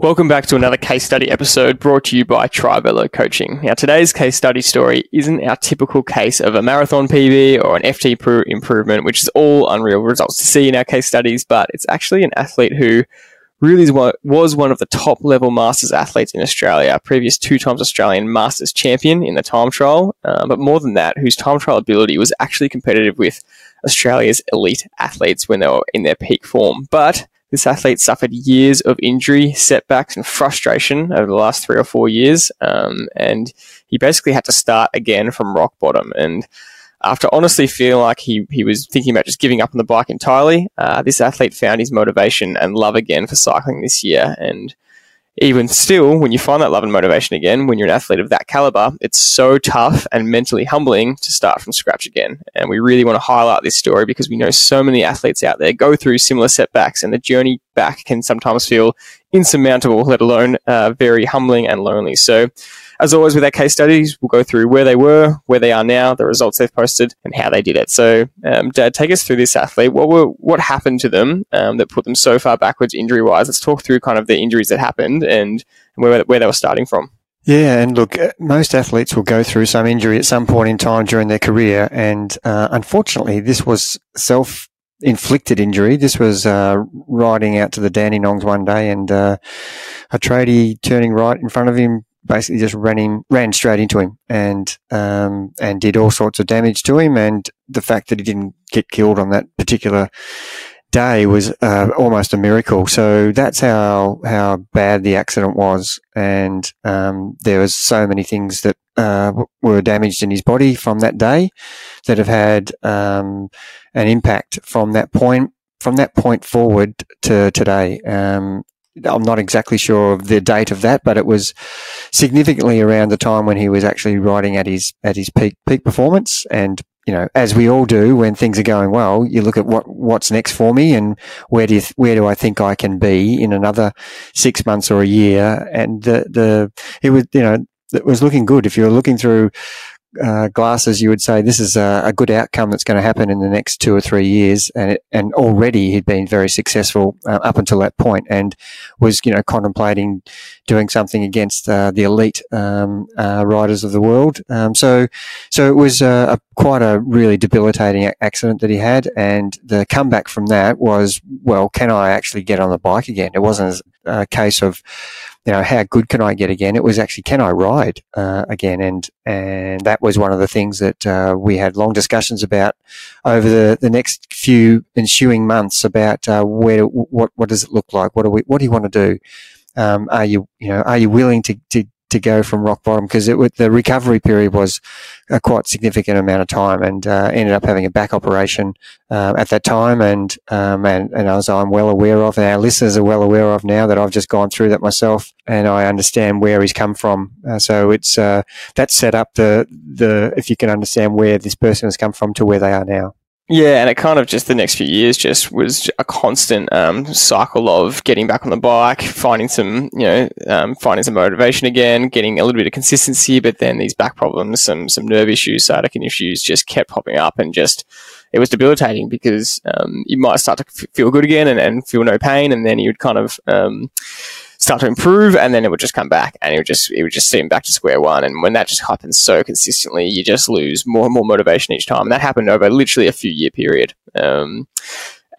Welcome back to another case study episode brought to you by TriVelo Coaching. Now, today's case study story isn't our typical case of a marathon PB or an FTP improvement, which is all unreal results to see in our case studies, but it's actually an athlete who really was one of the top level masters athletes in Australia, previous two times Australian masters champion in the time trial, uh, but more than that, whose time trial ability was actually competitive with Australia's elite athletes when they were in their peak form. But this athlete suffered years of injury, setbacks, and frustration over the last three or four years, um, and he basically had to start again from rock bottom. And after honestly feeling like he, he was thinking about just giving up on the bike entirely, uh, this athlete found his motivation and love again for cycling this year. And even still, when you find that love and motivation again, when you're an athlete of that caliber, it's so tough and mentally humbling to start from scratch again. And we really want to highlight this story because we know so many athletes out there go through similar setbacks, and the journey back can sometimes feel insurmountable, let alone uh, very humbling and lonely. So, as always with our case studies, we'll go through where they were, where they are now, the results they've posted, and how they did it. So, um, Dad, take us through this athlete. What were what happened to them um, that put them so far backwards injury wise? Let's talk through kind of the injuries that happened and where where they were starting from. Yeah, and look, uh, most athletes will go through some injury at some point in time during their career, and uh, unfortunately, this was self inflicted injury. This was uh, riding out to the Dandenongs one day, and uh, a tradie turning right in front of him basically just ran him, ran straight into him and, um, and did all sorts of damage to him. And the fact that he didn't get killed on that particular day was uh, almost a miracle. So that's how how bad the accident was, and um, there was so many things that uh, were damaged in his body from that day that have had um, an impact from that point from that point forward to today. Um, I'm not exactly sure of the date of that, but it was significantly around the time when he was actually riding at his at his peak peak performance. And you know, as we all do when things are going well, you look at what what's next for me and where do you, where do I think I can be in another six months or a year. And the the it was you know it was looking good. If you're looking through uh, glasses, you would say this is a, a, good outcome that's going to happen in the next two or three years. And it, and already he'd been very successful uh, up until that point, and was you know contemplating doing something against uh, the elite um, uh, riders of the world. Um, so so it was a, quite a really debilitating accident that he had, and the comeback from that was well, can I actually get on the bike again? It wasn't a case of you know, how good can I get again? It was actually, can I ride uh, again? And and that was one of the things that uh, we had long discussions about over the, the next few ensuing months about uh, where what what does it look like? What do we what do you want to do? Um, are you you know are you willing to, to to go from rock bottom because it the recovery period was a quite significant amount of time and uh, ended up having a back operation uh, at that time and, um, and and as I'm well aware of and our listeners are well aware of now that I've just gone through that myself and I understand where he's come from uh, so it's uh, that set up the the if you can understand where this person has come from to where they are now. Yeah, and it kind of just the next few years just was a constant um, cycle of getting back on the bike, finding some, you know, um, finding some motivation again, getting a little bit of consistency, but then these back problems, some some nerve issues, sciatica issues, just kept popping up, and just it was debilitating because um, you might start to f- feel good again and, and, feel no pain, and then you'd kind of um, start to improve, and then it would just come back, and it would just it would just seem back to square one. And when that just happens so consistently, you just lose more and more motivation each time. And that happened over literally a few year period. Um,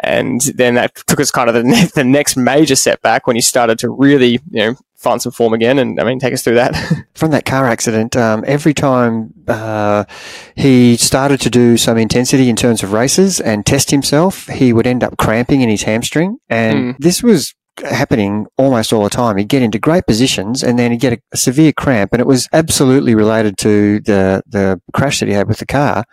and then that took us kind of the, ne- the next major setback when you started to really, you know, find some form again. And I mean, take us through that. From that car accident, um, every time uh, he started to do some intensity in terms of races and test himself, he would end up cramping in his hamstring. And mm. this was happening almost all the time. He'd get into great positions and then he'd get a, a, severe cramp, and it was absolutely related to the the crash that he had with the car.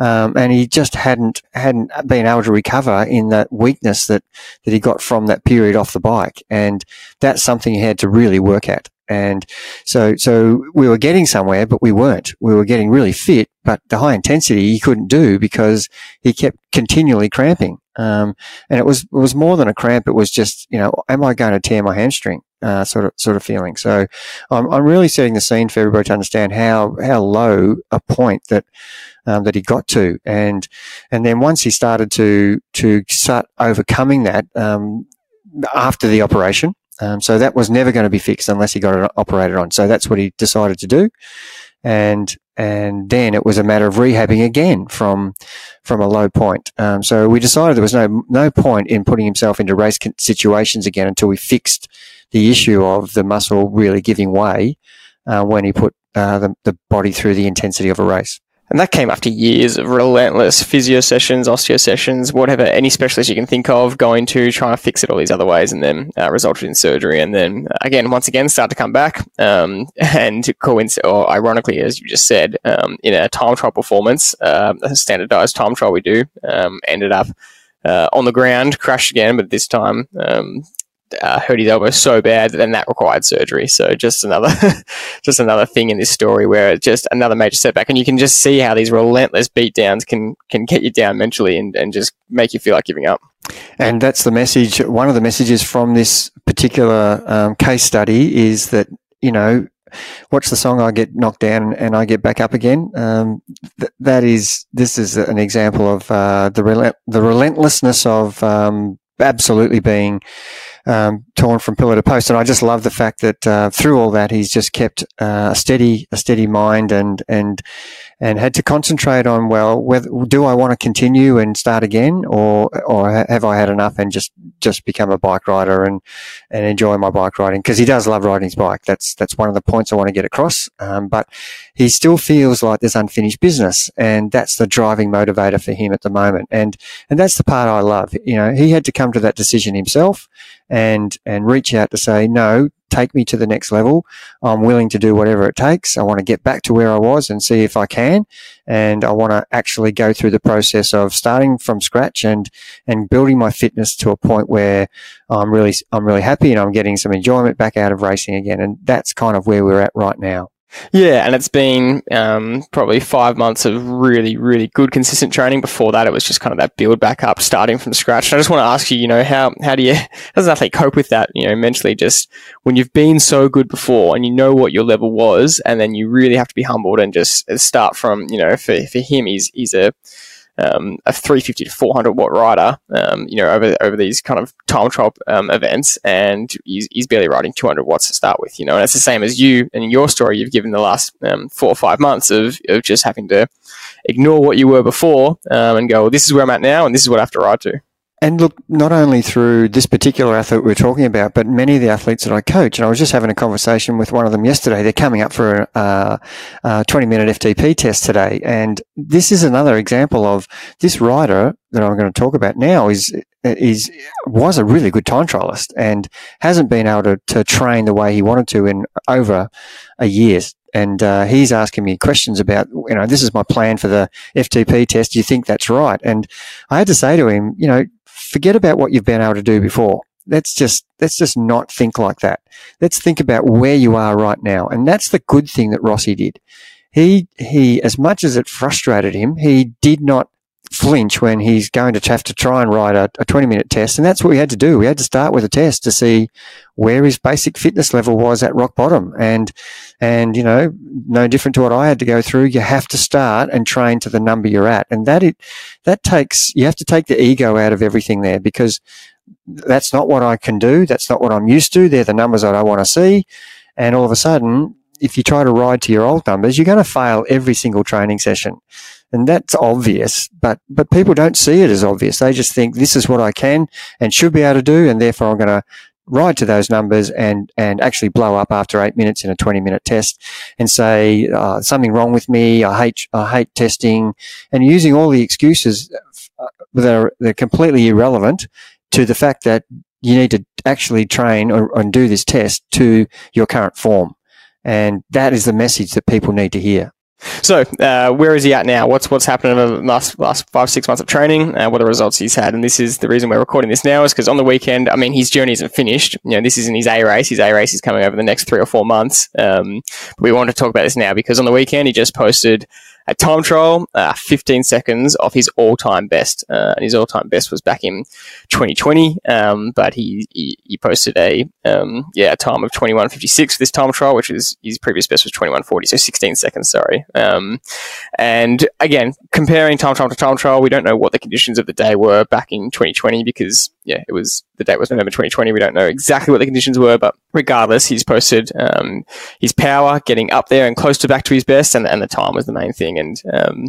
Um, and he just hadn't hadn't been able to recover in that weakness that that he got from that period off the bike, and that's something he had to really work at. And so, so we were getting somewhere, but we weren't. We were getting really fit, but the high intensity he couldn't do because he kept continually cramping. Um, and it was, it was more than a cramp. It was just, you know, am I going to tear my hamstring? Uh, sort of, sort of feeling. So I'm, I'm really setting the scene for everybody to understand how, how low a point that, um, that he got to. And, and then once he started to, to start overcoming that, um, after the operation, Um, so that was never going to be fixed unless he got it operated on. So that's what he decided to do. And, and then it was a matter of rehabbing again from, from a low point. Um, so we decided there was no, no point in putting himself into race situations again until we fixed the issue of the muscle really giving way, uh, when he put, uh, the, the body through the intensity of a race. And that came after years of relentless physio sessions, osteo sessions, whatever, any specialist you can think of, going to try and fix it all these other ways, and then uh, resulted in surgery. And then uh, again, once again, start to come back. Um, and coinc- or ironically, as you just said, um, in a time trial performance, uh, a standardized time trial we do, um, ended up uh, on the ground, crashed again, but this time um, uh, hurt his elbow so bad that then that required surgery. So just another, just another thing in this story where it's just another major setback, and you can just see how these relentless beatdowns can can get you down mentally and, and just make you feel like giving up. And that's the message. One of the messages from this particular um, case study is that you know. Watch the song. I get knocked down and I get back up again. Um, th- that is, this is an example of uh, the the relentlessness of um, absolutely being um, torn from pillar to post. And I just love the fact that uh, through all that, he's just kept uh, a steady, a steady mind, and and and had to concentrate on well, whether do I want to continue and start again, or or have I had enough and just just become a bike rider and and enjoy my bike riding because he does love riding his bike. That's that's one of the points I want to get across. Um, but he still feels like there's unfinished business, and that's the driving motivator for him at the moment. And and that's the part I love. You know, he had to come to that decision himself and and reach out to say no take me to the next level. I'm willing to do whatever it takes. I want to get back to where i was and see if i can and i want to actually go through the process of starting from scratch and and building my fitness to a point where i'm really i'm really happy and i'm getting some enjoyment back out of racing again and that's kind of where we're at right now yeah, and it's been um, probably five months of really, really good, consistent training. Before that, it was just kind of that build back up, starting from scratch. And I just want to ask you, you know, how how do you how does an athlete cope with that? You know, mentally, just when you've been so good before and you know what your level was, and then you really have to be humbled and just start from, you know, for for him, he's he's a um, a 350 to 400 watt rider, um, you know, over over these kind of time trial um, events, and he's, he's, barely riding 200 watts to start with, you know, and it's the same as you and your story you've given the last um, four or five months of, of just having to ignore what you were before um, and go, well, this is where I'm at now, and this is what I have to ride to. And look, not only through this particular athlete we're talking about, but many of the athletes that I coach. And I was just having a conversation with one of them yesterday. They're coming up for a, a 20 minute FTP test today. And this is another example of this rider that I'm going to talk about now is, is, was a really good time trialist and hasn't been able to, to train the way he wanted to in over a year and uh, he's asking me questions about, you know, this is my plan for the FTP test. Do you think that's right? And I had to say to him, you know, forget about what you've been able to do before. Let's just, let's just not think like that. Let's think about where you are right now. And that's the good thing that Rossi did. He, he, as much as it frustrated him, he did not flinch when he's going to have to try and write a, a 20 minute test. And that's what we had to do. We had to start with a test to see where his basic fitness level was at rock bottom. And, and, you know, no different to what I had to go through. You have to start and train to the number you're at. And that it, that takes, you have to take the ego out of everything there because that's not what I can do. That's not what I'm used to. They're the numbers I want to see. And all of a sudden, if you try to ride to your old numbers, you're going to fail every single training session and that's obvious, but but people don't see it as obvious. They just think this is what I can and should be able to do, and therefore I'm going to ride to those numbers and and actually blow up after eight minutes in a 20 minute test and say uh, something wrong with me. I hate I hate testing, and using all the excuses uh, that are they're completely irrelevant to the fact that you need to actually train or, and do this test to your current form. And that is the message that people need to hear. So, uh, where is he at now? What's what's happened in the last last five six months of training? Uh, what are the results he's had? And this is the reason we're recording this now is because on the weekend, I mean, his journey isn't finished. You know, this isn't his A race. His A race is coming over the next three or four months. Um, we want to talk about this now because on the weekend he just posted a time trial, uh, 15 seconds off his all-time best. Uh, his all-time best was back in 2020, um, but he, he, he posted a um, yeah a time of 21:56 for this time trial, which is his previous best was 21:40, so 16 seconds. Sorry. Um, and again, comparing time trial to time trial, we don't know what the conditions of the day were back in 2020 because yeah, it was the date was November 2020. We don't know exactly what the conditions were, but regardless, he's posted um, his power getting up there and close to back to his best, and, and the time was the main thing. And um,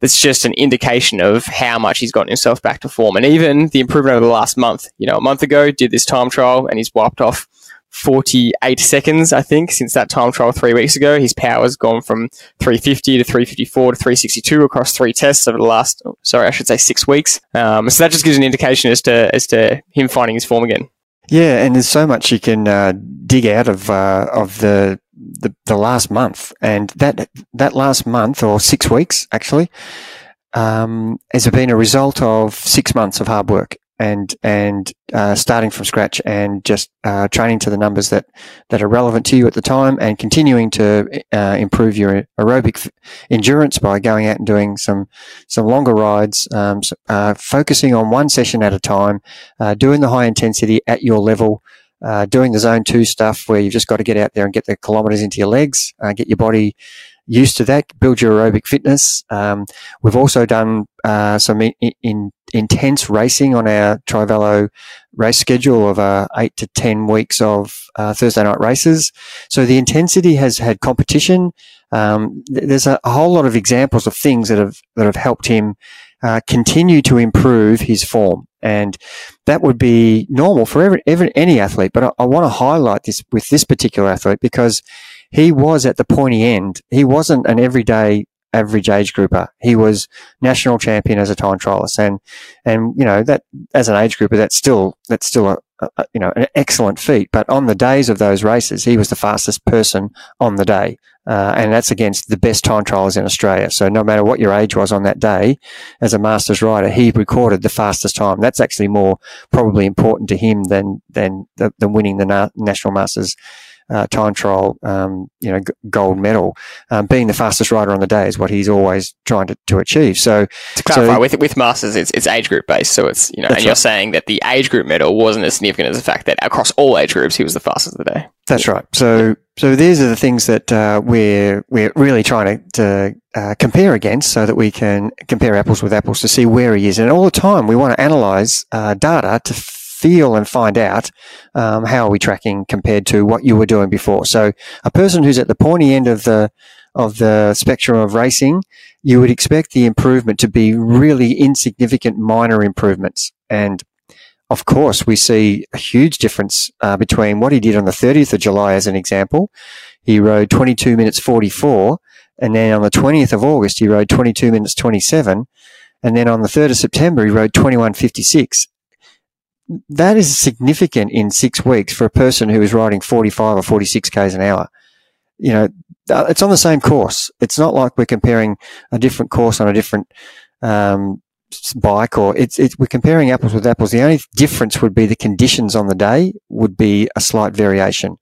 that's just an indication of how much he's gotten himself back to form, and even the improvement over the last month. You know, a month ago did this time trial, and he's wiped off 48 seconds, I think, since that time trial three weeks ago. His power's gone from 350 to 354 to 362 across three tests over the last, oh, sorry, I should say six weeks. Um, so that just gives an indication as to as to him finding his form again. Yeah, and there's so much you can uh, dig out of uh, of the, the the last month, and that that last month or six weeks actually um, has been a result of six months of hard work and and uh, starting from scratch and just uh, training to the numbers that that are relevant to you at the time and continuing to uh, improve your aerobic endurance by going out and doing some some longer rides, um, so, uh, focusing on one session at a time, uh, doing the high intensity at your level. Uh, doing the zone two stuff where you've just got to get out there and get the kilometers into your legs, get your body used to that, build your aerobic fitness. Um, we've also done uh, some in, in, intense racing on our TriVelo race schedule of uh, eight to 10 weeks of uh, Thursday night races. So the intensity has had competition. Um, there's a, a, whole lot of examples of things that have, that have helped him uh, continue to improve his form. And that would be normal for every, every any athlete. But I, I want to highlight this with this particular athlete because he was at the pointy end. He wasn't an everyday average age grouper. He was national champion as a time trialist, and and you know that as an age grouper, that's still that's still a, a, you know an excellent feat. But on the days of those races, he was the fastest person on the day, uh, and that's against the best time trials in Australia. So no matter what your age was on that day, as a masters rider, he recorded the fastest time. That's actually more probably important to him than than than winning the na- national masters uh, time trial, um, you know, g- gold medal. Um, being the fastest rider on the day is what he's always trying to, to achieve. So to clarify, so, with with masters, it's, it's age group based. So it's you know, and right. you're saying that the age group medal wasn't as significant as the fact that across all age groups he was the fastest of the day. That's right. So so these are the things that uh, we're we're really trying to, to uh, compare against, so that we can compare apples with apples to see where he is. And all the time, we want to analyze uh, data to feel and find out um, how are we tracking compared to what you were doing before. So a person who's at the pointy end of the of the spectrum of racing, you would expect the improvement to be really insignificant, minor improvements. And of course, we see a huge difference uh, between what he did on the 30th of July, as an example. He rode 22 minutes 44, and then on the 20th of August, he rode 22 minutes 27. And then on the 3rd of September, he rode 21.56 that is significant in six weeks for a person who is riding 45 or 46 k's an hour. You know, it's on the same course. It's not like we're comparing a different course on a different um, bike, or it's, it's we're comparing apples with apples. The only difference would be the conditions on the day would be a slight variation,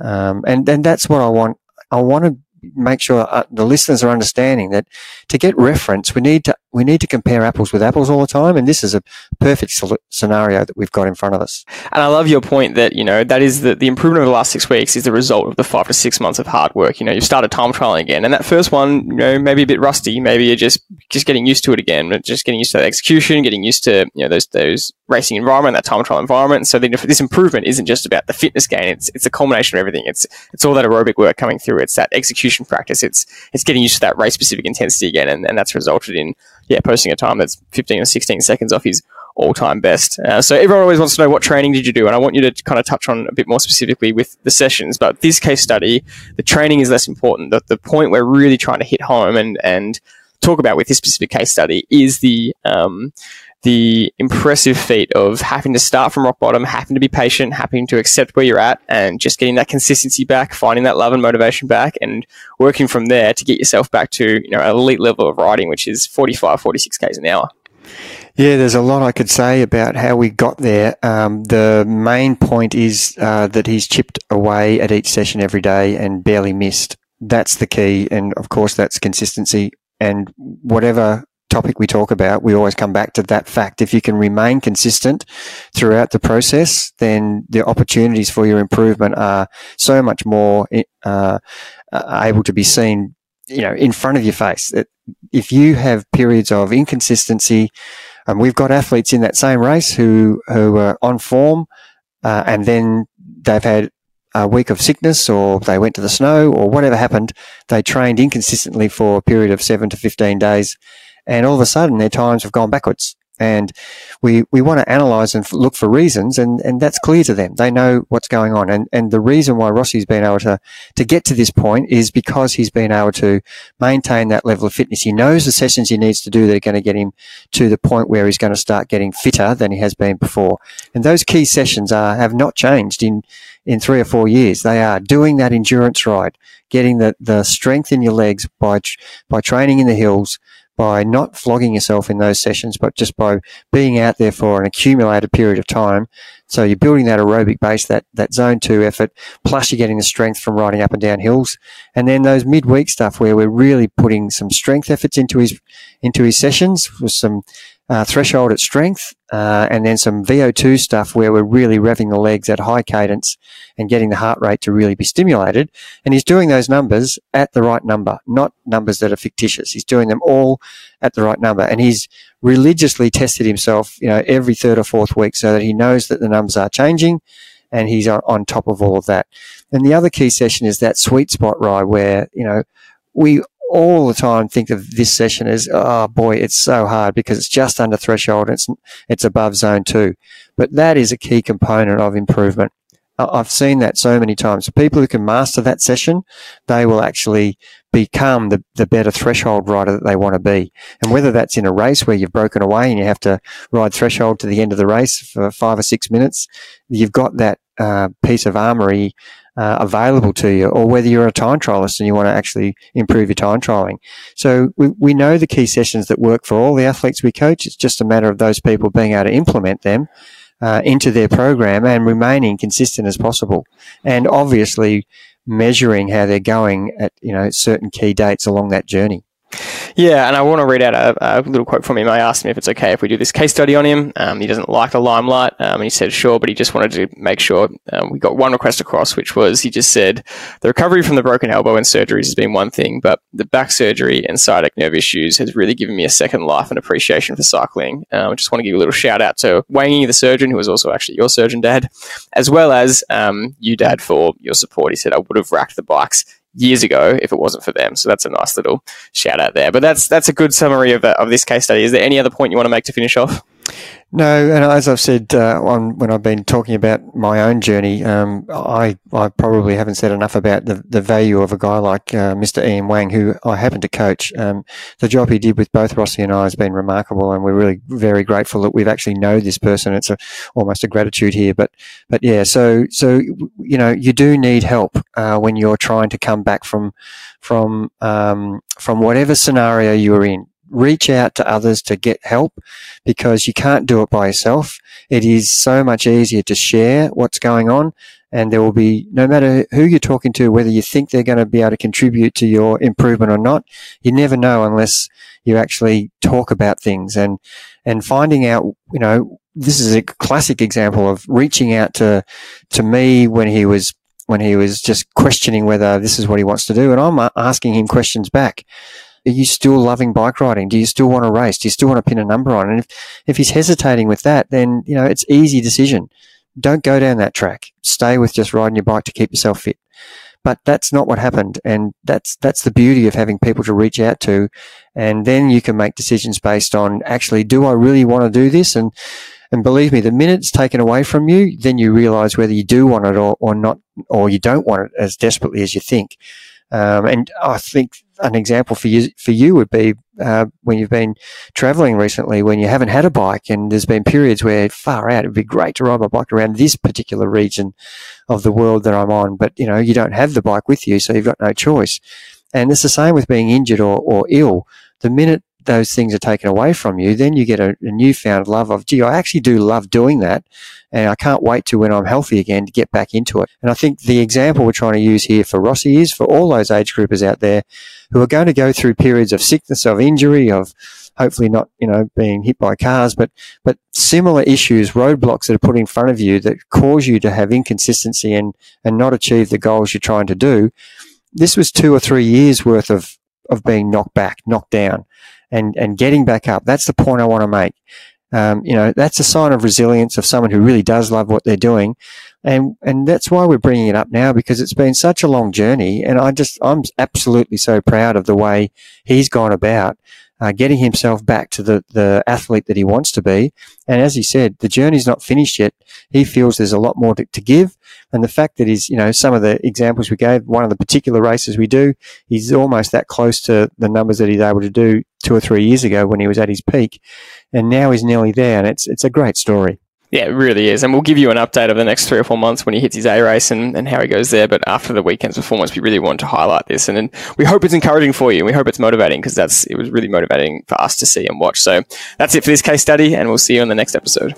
um, and and that's what I want. I want to make sure uh, the listeners are understanding that to get reference, we need to we need to compare apples with apples all the time, and this is a perfect scenario that we've got in front of us. And I love your point that you know that is the the improvement over the last six weeks is the result of the five to six months of hard work. You know, you've started time trialing again, and that first one, you know, maybe a bit rusty, maybe you're just just getting used to it again, just getting used to the execution, getting used to you know those those racing environment, that time trial environment. So this improvement isn't just about the fitness gain; it's it's a culmination of everything. It's it's all that aerobic work coming through. It's that execution practice. It's it's getting used to that race specific intensity again, and, and that's resulted in yeah, posting a time that's 15 or 16 seconds off his all time best. Uh, so everyone always wants to know what training did you do, and I want you to kind of touch on a bit more specifically with the sessions. But this case study, the training is less important. The, the point we're really trying to hit home and and talk about with this specific case study is the um, the impressive feat of having to start from rock bottom, having to be patient, having to accept where you're at, and just getting that consistency back, finding that love and motivation back, and working from there to get yourself back to you know an elite level of riding, which is 45, 46 k's an hour. Yeah, there's a lot I could say about how we got there. Um, the main point is uh, that he's chipped away at each session every day and barely missed. That's the key, and of course, that's consistency. And whatever topic we talk about, we always come back to that fact. If you can remain consistent throughout the process, then the opportunities for your improvement are so much more uh, able to be seen, you know, in front of your face. If you have periods of inconsistency, and we've got athletes in that same race who who are on form, uh, and then they've had a week of sickness, or they went to the snow, or whatever happened. They trained inconsistently for a period of seven to fifteen days, and all of a sudden their times have gone backwards. And we, we want to analyze and look for reasons, and, and that's clear to them. They know what's going on. And, and the reason why Rossi's been able to, to get to this point is because he's been able to maintain that level of fitness. He knows the sessions he needs to do that are going to get him to the point where he's going to start getting fitter than he has been before. And those key sessions are, have not changed in, in three or four years. They are doing that endurance ride, getting the, the strength in your legs by, by training in the hills, by not flogging yourself in those sessions, but just by being out there for an accumulated period of time. So you're building that aerobic base, that, that zone two effort, plus you're getting the strength from riding up and down hills. And then those midweek stuff where we're really putting some strength efforts into his, into his sessions with some uh, threshold at strength, uh, and then some VO2 stuff where we're really revving the legs at high cadence and getting the heart rate to really be stimulated. And he's doing those numbers at the right number, not numbers that are fictitious. He's doing them all at the right number. And he's religiously tested himself, you know, every third or fourth week so that he knows that the numbers are changing and he's on, on top of all of that. And the other key session is that sweet spot ride where, you know, we all the time think of this session as, oh boy, it's so hard because it's just under threshold. and It's, it's above zone two. But that is a key component of improvement. I've seen that so many times. People who can master that session, they will actually become the, the better threshold rider that they want to be. And whether that's in a race where you've broken away and you have to ride threshold to the end of the race for five or six minutes, you've got that uh, piece of armory uh, available to you, or whether you're a time trialist and you want to actually improve your time trialing. So we, we know the key sessions that work for all the athletes we coach. It's just a matter of those people being able to implement them uh, into their program and remaining consistent as possible. And obviously measuring how they're going at, you know, certain key dates along that journey. Yeah, and I want to read out a, a, little quote from him. I asked him if it's okay if we do this case study on him. Um, he doesn't like the limelight, um, and he said sure, but he just wanted to make sure um, we got one request across, which was he just said the recovery from the broken elbow and surgeries has been one thing, but the back surgery and sciatic nerve issues has really given me a second life and appreciation for cycling. Um, I just want to give a little shout out to Wangy, the surgeon, who was also actually your surgeon, Dad, as well as um, you, Dad, for your support. He said I would have racked the bikes years ago if it wasn't for them. So that's a nice little shout out there. But that's that's a good summary of, uh, of this case study. Is there any other point you want to make to finish off? No, and as I've said uh, on, when I've been talking about my own journey, um, I I probably haven't said enough about the, the value of a guy like uh, Mr. Ian Wang, who I happen to coach. Um, the job he did with both Rossi and I has been remarkable, and we're really very grateful that we've actually know this person. It's a, almost a gratitude here, but but yeah, so so you know you do need help uh, when you're trying to come back from from um, from whatever scenario you're in reach out to others to get help because you can't do it by yourself. It is so much easier to share what's going on and there will be, no matter who you're talking to, whether you think they're going to be able to contribute to your improvement or not, you never know unless you actually talk about things and, and finding out, you know, this is a classic example of reaching out to, to me when he was when he was just questioning whether this is what he wants to do. And I'm asking him questions back are you still loving bike riding? Do you still want to race? Do you still want to pin a number on? And if, if he's hesitating with that, then, you know, it's easy decision. Don't go down that track. Stay with just riding your bike to keep yourself fit. But that's not what happened. And that's, that's the beauty of having people to reach out to. And then you can make decisions based on actually, do I really want to do this? And, and believe me, the minute it's taken away from you, then you realize whether you do want it or, or not, or you don't want it as desperately as you think. Um, and I think an example for you for you would be uh, when you've been traveling recently, when you haven't had a bike, and there's been periods where far out, it'd be great to ride my bike around this particular region of the world that I'm on, but you know you don't have the bike with you, so you've got no choice. And it's the same with being injured or, or ill. The minute those things are taken away from you, then you get a, a, newfound love of, gee, I actually do love doing that. And I can't wait to when I'm healthy again to get back into it. And I think the example we're trying to use here for Rossi is for all those age groupers out there who are going to go through periods of sickness, of injury, of hopefully not, you know, being hit by cars, but, but similar issues, roadblocks that are put in front of you that cause you to have inconsistency and, and not achieve the goals you're trying to do. This was two or three years worth of, of being knocked back, knocked down and, and getting back up. That's the point I want to make. Um, you know, that's a sign of resilience of someone who really does love what they're doing. And, and that's why we're bringing it up now because it's been such a long journey. And I just, I'm absolutely so proud of the way he's gone about uh, getting himself back to the, the athlete that he wants to be. And as he said, the journey's not finished yet. He feels there's a lot more to, to, give. And the fact that he's, you know, some of the examples we gave, one of the particular races we do, he's almost that close to the numbers that he's able to do two or three years ago when he was at his peak. And now he's nearly there. And it's, it's a great story. Yeah, it really is. And we'll give you an update of the next three or four months when he hits his A race and, and how he goes there. But after the weekend's performance, we really want to highlight this. And, and we hope it's encouraging for you. We hope it's motivating because that's, it was really motivating for us to see and watch. So that's it for this case study. And we'll see you on the next episode.